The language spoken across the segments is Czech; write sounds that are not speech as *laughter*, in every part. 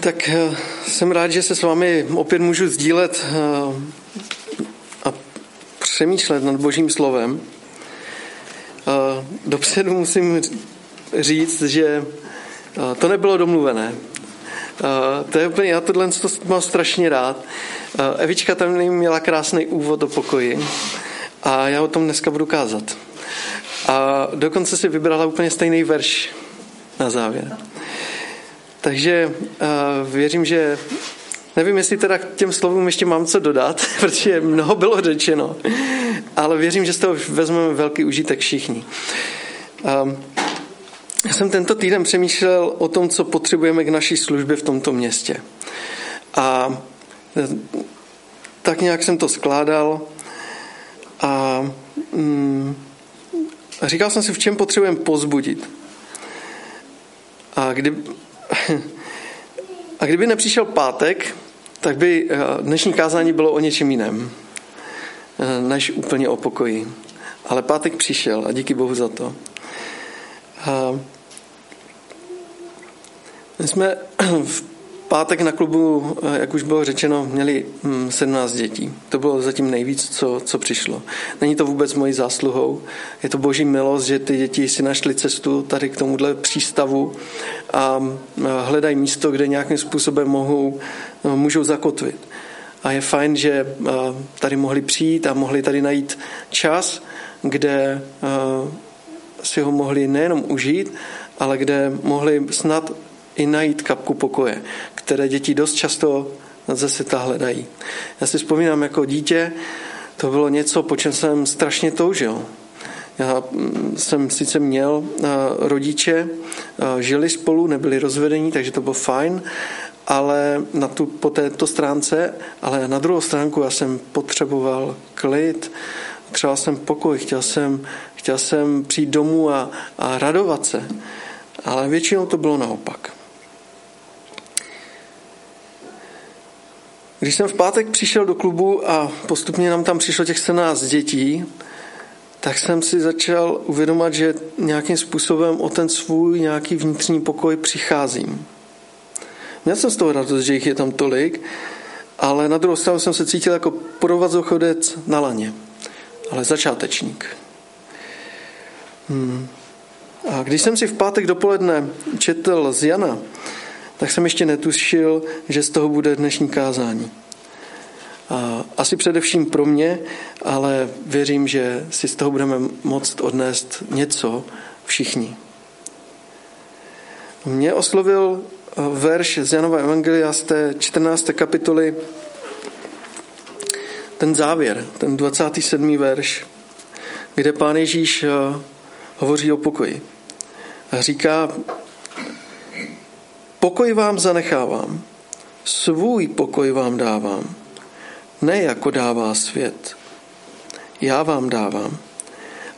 Tak eh, jsem rád, že se s vámi opět můžu sdílet eh, a přemýšlet nad Božím slovem. Eh, dopředu musím říct, že to nebylo domluvené. To je úplně, já tohle to mám strašně rád. Evička tam měla krásný úvod o pokoji a já o tom dneska budu kázat. A dokonce si vybrala úplně stejný verš na závěr. Takže uh, věřím, že nevím, jestli teda k těm slovům ještě mám co dodat, *laughs* protože mnoho bylo řečeno, ale věřím, že z toho vezmeme velký užitek všichni. Um, já jsem tento týden přemýšlel o tom, co potřebujeme k naší službě v tomto městě. A eh, tak nějak jsem to skládal a mm, říkal jsem si, v čem potřebujeme pozbudit. A kdy, a kdyby nepřišel pátek, tak by eh, dnešní kázání bylo o něčem jiném, eh, než úplně o pokoji. Ale pátek přišel a díky Bohu za to. A my jsme *clears throat* v pátek na klubu, eh, jak už bylo řečeno, měli 17 hm, dětí. To bylo zatím nejvíc, co, co přišlo. Není to vůbec mojí zásluhou. Je to boží milost, že ty děti si našly cestu tady k tomuhle přístavu a hledají místo, kde nějakým způsobem mohou, eh, můžou zakotvit. A je fajn, že eh, tady mohli přijít a mohli tady najít čas, kde si ho mohli nejenom užít, ale kde mohli snad i najít kapku pokoje, které děti dost často ze světa hledají. Já si vzpomínám jako dítě, to bylo něco, po čem jsem strašně toužil. Já mm, jsem sice měl rodiče, žili spolu, nebyli rozvedení, takže to bylo fajn, ale na tu, po této stránce, ale na druhou stránku já jsem potřeboval klid, třeba jsem pokoj, chtěl jsem, chtěl jsem přijít domů a, a radovat se. Ale většinou to bylo naopak. Když jsem v pátek přišel do klubu a postupně nám tam přišlo těch 17 dětí, tak jsem si začal uvědomat, že nějakým způsobem o ten svůj nějaký vnitřní pokoj přicházím. Měl jsem z toho radost, že jich je tam tolik, ale na druhou stranu jsem se cítil jako provazochodec na laně, ale začátečník. Hmm. A když jsem si v pátek dopoledne četl z Jana, tak jsem ještě netušil, že z toho bude dnešní kázání. Asi především pro mě, ale věřím, že si z toho budeme moct odnést něco všichni. Mě oslovil eh, verš z Janova Evangelia z té 14. kapitoly, ten závěr, ten 27. verš, kde pán Ježíš eh, hovoří o pokoji. A říká, Pokoj vám zanechávám, svůj pokoj vám dávám, ne jako dává svět. Já vám dávám.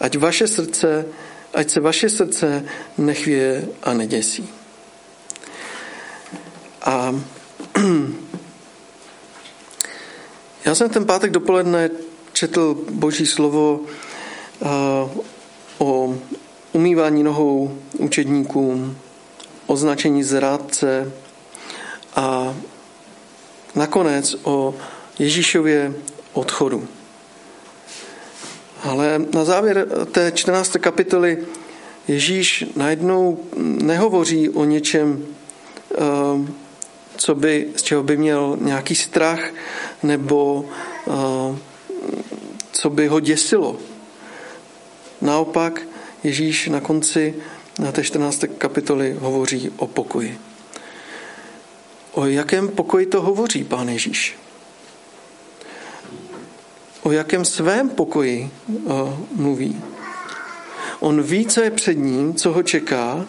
Ať vaše srdce, ať se vaše srdce nechvěje a neděsí. A *clears throat* já jsem ten pátek dopoledne četl Boží slovo o umývání nohou učedníkům, označení zrádce a nakonec o Ježíšově odchodu. Ale na závěr té 14. kapitoly Ježíš najednou nehovoří o něčem, eh, co by, z čeho by měl nějaký strach nebo eh, co by ho děsilo. Naopak Ježíš na konci té 14. kapitoly hovoří o pokoji. O jakém pokoji to hovoří pán Ježíš? O jakém svém pokoji uh, mluví? On ví, co je před ním, co ho čeká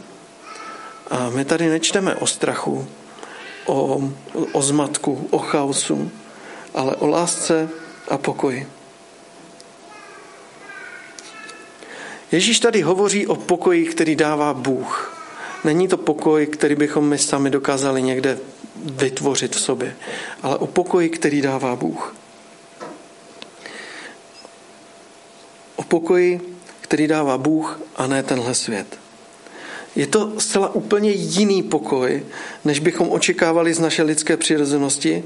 a my tady nečteme o strachu, o, o zmatku, o chaosu, ale o lásce a pokoji. Ježíš tady hovoří o pokoji, který dává Bůh. Není to pokoj, který bychom my sami dokázali někde vytvořit v sobě, ale o pokoji, který dává Bůh. O pokoji, který dává Bůh a ne tenhle svět. Je to zcela úplně jiný pokoj, než bychom očekávali z naše lidské přirozenosti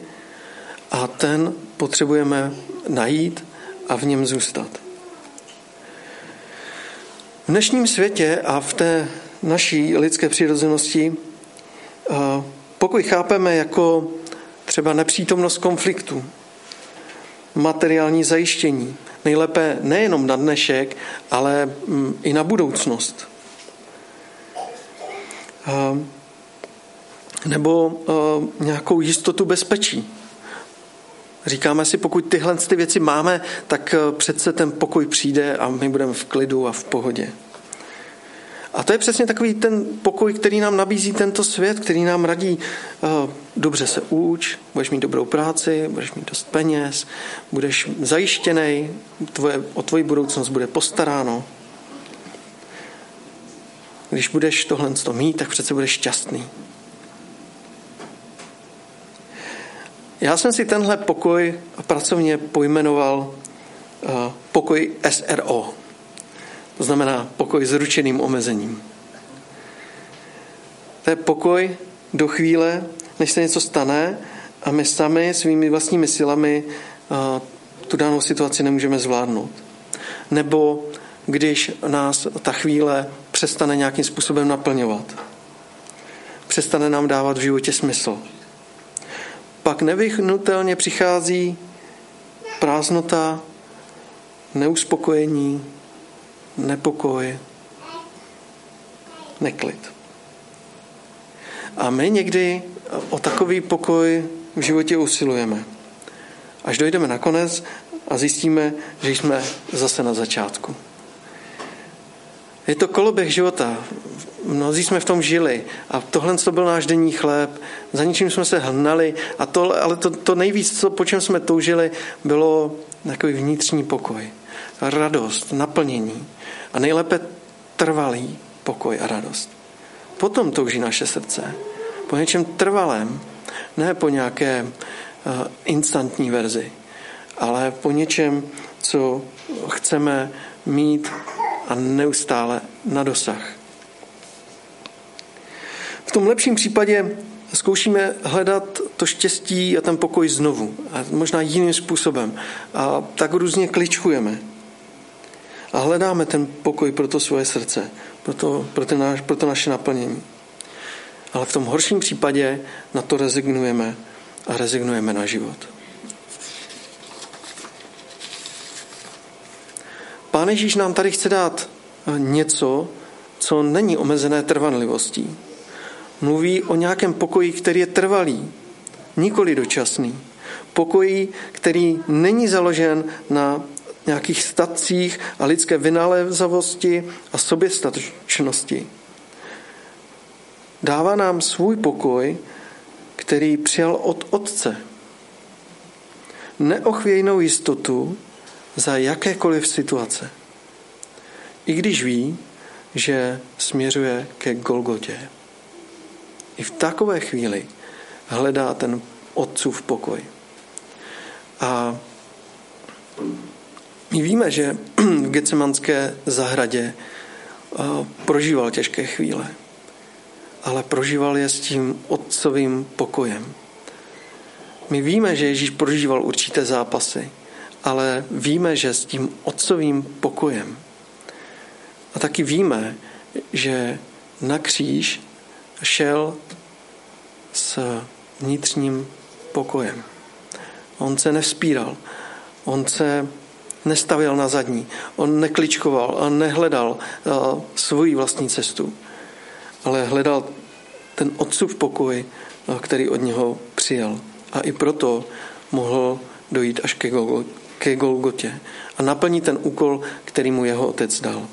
a ten potřebujeme najít a v něm zůstat. V dnešním světě a v té naší lidské přirozenosti pokoj chápeme jako třeba nepřítomnost konfliktu, materiální zajištění, nejlépe nejenom na dnešek, ale mm, i na budoucnost. Nebo nějakou jistotu bezpečí. Říkáme si, pokud tyhle ty věci máme, tak přece ten pokoj přijde a my budeme v klidu a v pohodě. A to je přesně takový ten pokoj, který nám nabízí tento svět, který nám radí, uh, dobře se uč, budeš mít dobrou práci, budeš mít dost peněz, budeš zajištěný, tvoje, o tvoji budoucnost bude postaráno. Když budeš tohle mít, tak přece budeš šťastný. Já jsem si tenhle pokoj pracovně pojmenoval uh, pokoj SRO. To znamená pokoj s ručeným omezením. To je pokoj do chvíle, než se něco stane a my sami svými vlastními silami tu danou situaci nemůžeme zvládnout. Nebo když nás ta chvíle přestane nějakým způsobem naplňovat. Přestane nám dávat v životě smysl. Pak nevyhnutelně přichází prázdnota, neuspokojení, nepokoj, neklid. A my někdy o takový pokoj v životě usilujeme. Až dojdeme na konec a zjistíme, že jsme zase na začátku. Je to koloběh života. Mnozí jsme v tom žili a tohle to byl náš denní chléb. Za ničím jsme se hnali, a to, ale to, to nejvíc, co, po čem jsme toužili, bylo takový vnitřní pokoj. Radost, naplnění a nejlépe trvalý pokoj a radost. Potom touží naše srdce. Po něčem trvalém, ne po nějaké uh, instantní verzi, ale po něčem, co chceme mít a neustále na dosah. V tom lepším případě zkoušíme hledat to štěstí a ten pokoj znovu. A možná jiným způsobem. A tak různě kličkujeme a hledáme ten pokoj pro to svoje srdce, pro to, pro, ten náš, pro to naše naplnění. Ale v tom horším případě na to rezignujeme a rezignujeme na život. Pán Ježíš nám tady chce dát eh, něco, co není omezené trvanlivostí. Mluví o nějakém pokoji, který je trvalý, nikoli dočasný. Pokoji, který není založen na nějakých statcích a lidské vynalézavosti a soběstačnosti. Dává nám svůj pokoj, který přijal od Otce. Neochvějnou jistotu za jakékoliv situace. I když ví, že směřuje ke Golgotě. I v takové chvíli hledá ten Otcův pokoj. A my víme, že *clears throat* v Gecemanské zahradě eh, prožíval těžké chvíle, ale prožíval je s tím otcovým pokojem. My víme, že Ježíš prožíval určité zápasy, ale víme, že s tím otcovým pokojem. A taky víme, že na kříž šel s vnitřním pokojem. On se nevzpíral, on se nestavil na zadní, on nekličkoval a nehledal svoji vlastní cestu, ale hledal ten otcův pokoj, který od něho přijal. A i proto mohl dojít až ke Golgotě a naplnit ten úkol, který mu jeho otec dal.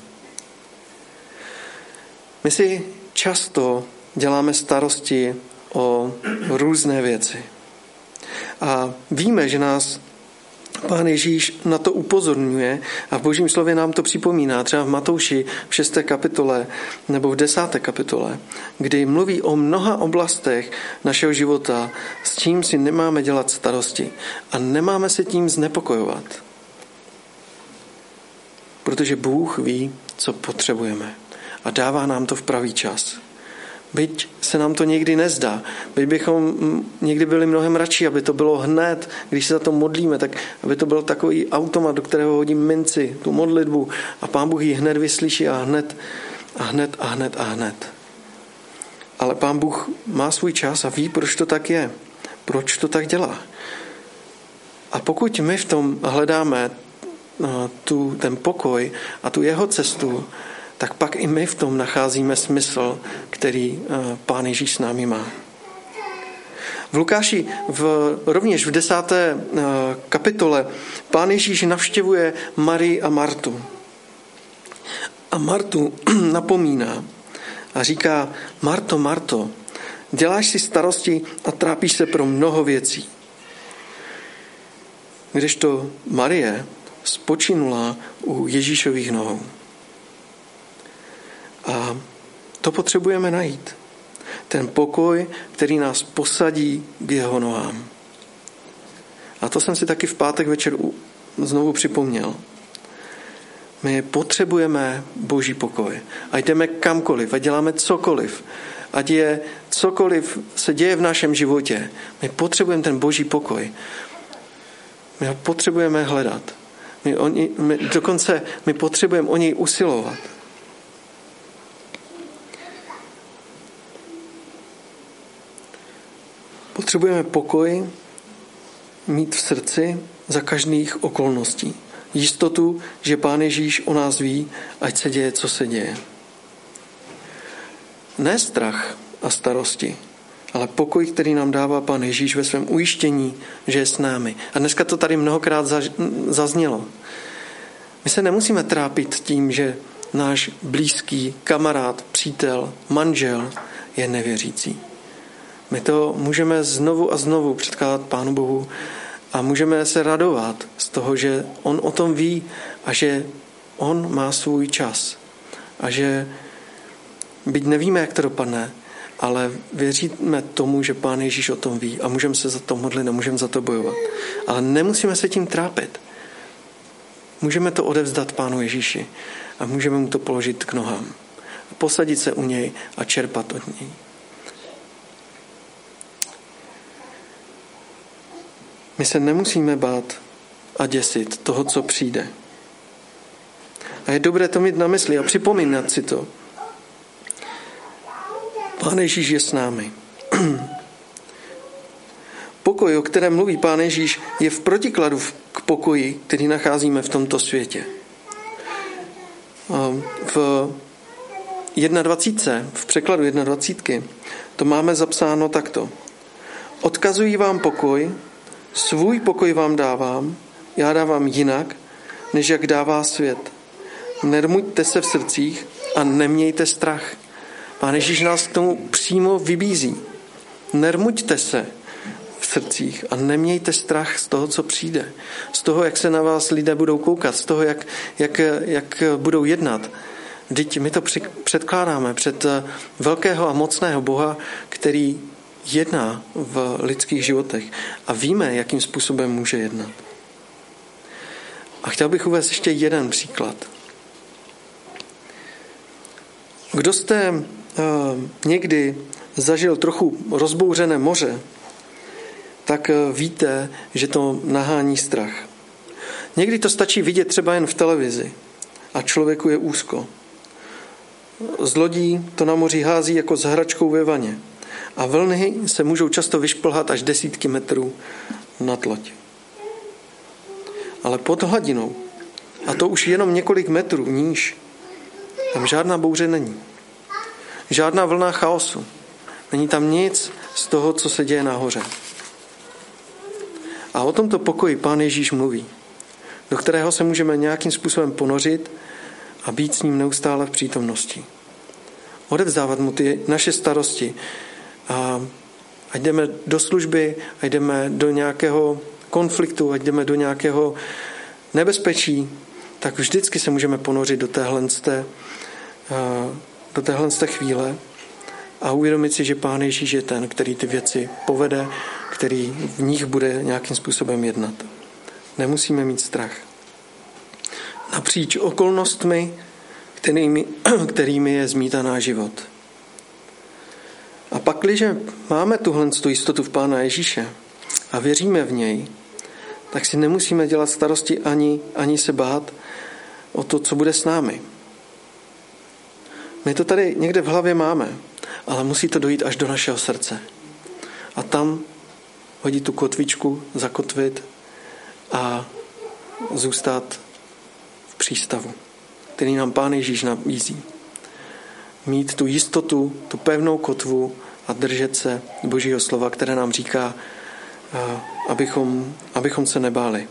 My si často děláme starosti o různé věci. A víme, že nás Pán Ježíš na to upozorňuje a v božím slově nám to připomíná, třeba v Matouši v 6. kapitole nebo v 10. kapitole, kdy mluví o mnoha oblastech našeho života, s čím si nemáme dělat starosti a nemáme se tím znepokojovat. Protože Bůh ví, co potřebujeme. a dává nám to v pravý čas. Byť se nám to někdy nezdá, byť bychom někdy byli mnohem radši, aby to bylo hned, když se za to modlíme, tak aby to byl takový automat, do kterého hodím minci, tu modlitbu a pán Bůh ji hned vyslyší a hned, a hned, a hned, a hned. Ale pán Bůh má svůj čas a ví, proč to tak je, proč to tak dělá. A pokud my v tom hledáme no, tu, ten pokoj a tu jeho cestu, tak pak i my v tom nacházíme smysl, který eh, Pán Ježíš s námi má. V Lukáši v, rovněž v desáté eh, kapitole Pán Ježíš navštěvuje Marii a Martu. A Martu *clears throat* napomíná a říká, Marto, Marto, děláš si starosti a trápíš se pro mnoho věcí. Kdežto Marie spočinula u Ježíšových nohou. A to potřebujeme najít. Ten pokoj, který nás posadí k jeho nohám. A to jsem si taky v pátek večer znovu připomněl. My potřebujeme boží pokoj. A jdeme kamkoliv a děláme cokoliv. Ať je cokoliv se děje v našem životě. My potřebujeme ten boží pokoj. My ho potřebujeme hledat. My, oni, my, dokonce my potřebujeme o něj usilovat. Potřebujeme pokoj mít v srdci za každých okolností. Jistotu, že Pán Ježíš o nás ví, ať se děje, co se děje. Ne strach a starosti, ale pokoj, který nám dává Pán Ježíš ve svém ujištění, že je s námi. A dneska to tady mnohokrát zaznělo. My se nemusíme trápit tím, že náš blízký kamarád, přítel, manžel je nevěřící. My to můžeme znovu a znovu předkládat Pánu Bohu a můžeme se radovat z toho, že On o tom ví a že On má svůj čas a že byť nevíme, jak to dopadne, ale věříme tomu, že Pán Ježíš o tom ví a můžeme se za to modlit a můžeme za to bojovat. Ale nemusíme se tím trápit. Můžeme to odevzdat Pánu Ježíši a můžeme mu to položit k nohám. Posadit se u něj a čerpat od něj. My se nemusíme bát a děsit toho, co přijde. A je dobré to mít na mysli a připomínat si to. Pán Ježíš je s námi. *clears throat* Pokoj, o kterém mluví Pán Ježíš, je v protikladu k pokoji, který nacházíme v tomto světě. V 21. v překladu 21. to máme zapsáno takto. Odkazují vám pokoj, Svůj pokoj vám dávám, já dávám jinak, než jak dává svět. Nermuďte se v srdcích a nemějte strach. Pán Ježíš nás k tomu přímo vybízí. Nermuďte se v srdcích a nemějte strach z toho, co přijde. Z toho, jak se na vás lidé budou koukat, z toho, jak, jak, jak budou jednat. Vždyť my to předkládáme před velkého a mocného Boha, který jedná v lidských životech a víme, jakým způsobem může jednat. A chtěl bych uvést ještě jeden příklad. Kdo jste uh, někdy zažil trochu rozbouřené moře, tak uh, víte, že to nahání strach. Někdy to stačí vidět třeba jen v televizi a člověku je úzko. Z lodí to na moři hází jako s hračkou ve vaně a vlny se můžou často vyšplhat až desítky metrů nad loď. Ale pod hladinou, a to už jenom několik metrů níž, tam žádná bouře není. Žádná vlna chaosu. Není tam nic z toho, co se děje nahoře. A o tomto pokoji pán Ježíš mluví, do kterého se můžeme nějakým způsobem ponořit a být s ním neustále v přítomnosti. Odevzdávat mu ty naše starosti, a, ať jdeme do služby, ať jdeme do nějakého konfliktu, ať jdeme do nějakého nebezpečí, tak vždycky se můžeme ponořit do téhle, do téhle chvíle a uvědomit si, že Pán Ježíš je ten, který ty věci povede, který v nich bude nějakým způsobem jednat. Nemusíme mít strach. Napříč okolnostmi, kterými, *clears throat* kterými je zmítaná život. A pak, když máme tuhle tu jistotu v Pána Ježíše a věříme v něj, tak si nemusíme dělat starosti ani, ani se bát o to, co bude s námi. My to tady někde v hlavě máme, ale musí to dojít až do našeho srdce. A tam hodit tu kotvičku, zakotvit a zůstat v přístavu, který nám Pán Ježíš nabízí. Mít tu jistotu, tu pevnou kotvu a držet se Božího slova, které nám říká, abychom, abychom se nebáli.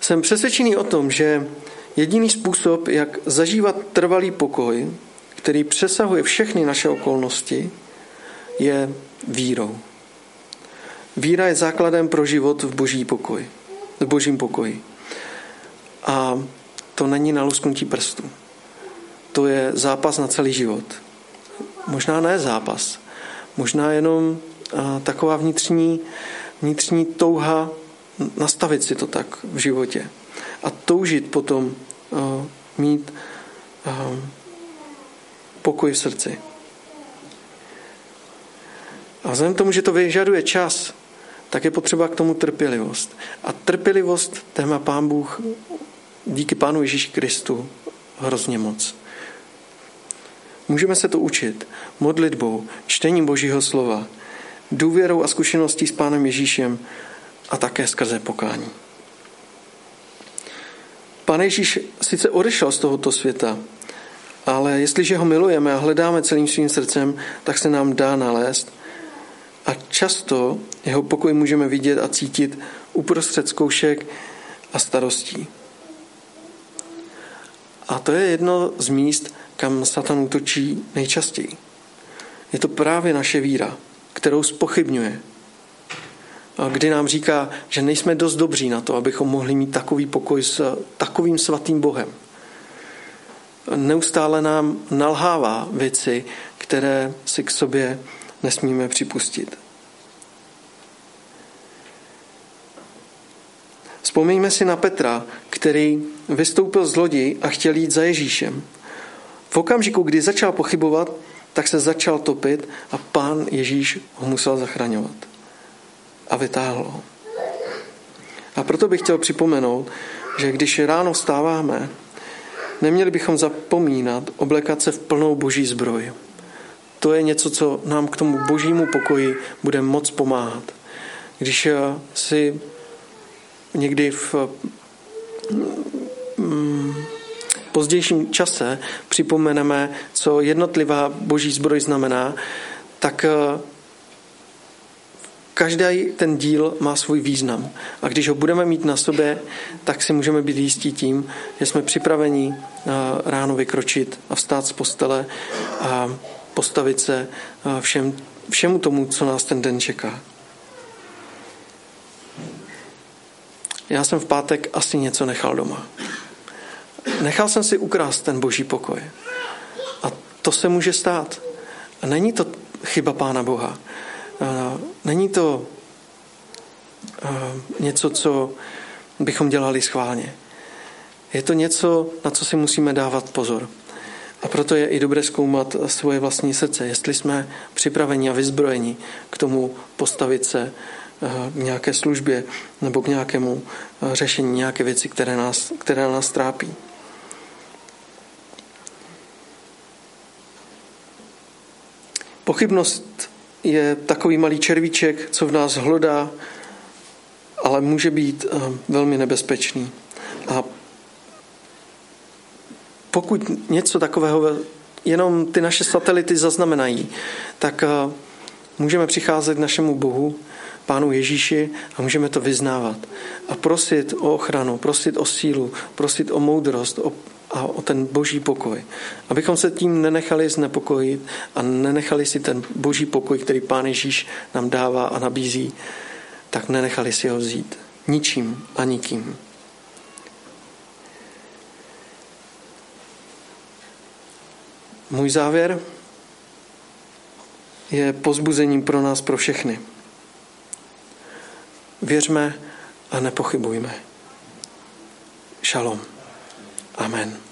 Jsem přesvědčený o tom, že jediný způsob, jak zažívat trvalý pokoj, který přesahuje všechny naše okolnosti, je vírou. Víra je základem pro život v boží pokoji, v božím pokoji. A to není na lusknutí prstu. To je zápas na celý život. Možná ne zápas, možná jenom taková vnitřní, vnitřní touha nastavit si to tak v životě a toužit potom mít pokoj v srdci. A vzhledem k tomu, že to vyžaduje čas, tak je potřeba k tomu trpělivost. A trpělivost téma Pán Bůh díky Pánu Ježíši Kristu hrozně moc. Můžeme se to učit modlitbou, čtením Božího slova, důvěrou a zkušeností s Pánem Ježíšem a také skrze pokání. Pán Ježíš sice odešel z tohoto světa, ale jestliže ho milujeme a hledáme celým svým srdcem, tak se nám dá nalézt a často jeho pokoj můžeme vidět a cítit uprostřed zkoušek a starostí. A to je jedno z míst, kam Satan útočí nejčastěji. Je to právě naše víra, kterou spochybňuje. A kdy nám říká, že nejsme dost dobří na to, abychom mohli mít takový pokoj s takovým svatým Bohem. Neustále nám nalhává věci, které si k sobě nesmíme připustit. Vzpomeňme si na Petra, který vystoupil z lodi a chtěl jít za Ježíšem. V okamžiku, kdy začal pochybovat, tak se začal topit a pán Ježíš ho musel zachraňovat. A vytáhl ho. A proto bych chtěl připomenout, že když ráno vstáváme, neměli bychom zapomínat oblekat se v plnou boží zbroj. To je něco, co nám k tomu božímu pokoji bude moc pomáhat. Když si někdy v mm, pozdějším čase připomeneme, co jednotlivá boží zbroj znamená, tak eh, každý ten díl má svůj význam. A když ho budeme mít na sobě, tak si můžeme být jistí tím, že jsme připraveni eh, ráno vykročit a vstát z postele a postavit se eh, všem, všemu tomu, co nás ten den čeká. Já jsem v pátek asi něco nechal doma. Nechal jsem si ukrást ten boží pokoj. A to se může stát. A není to chyba Pána Boha. Není to něco, co bychom dělali schválně. Je to něco, na co si musíme dávat pozor. A proto je i dobré zkoumat svoje vlastní srdce, jestli jsme připraveni a vyzbrojeni k tomu postavit se k nějaké službě nebo k nějakému řešení nějaké věci, které nás, které nás trápí. Pochybnost je takový malý červíček, co v nás hlodá, ale může být velmi nebezpečný. A pokud něco takového jenom ty naše satelity zaznamenají, tak můžeme přicházet k našemu Bohu Pánu Ježíši a můžeme to vyznávat. A prosit o ochranu, prosit o sílu, prosit o moudrost o, a o ten boží pokoj. Abychom se tím nenechali znepokojit a nenechali si ten boží pokoj, který Pán Ježíš nám dává a nabízí, tak nenechali si ho vzít. Ničím a nikým. Můj závěr je pozbuzením pro nás, pro všechny. Věřme a nepochybujme. Šalom. Amen.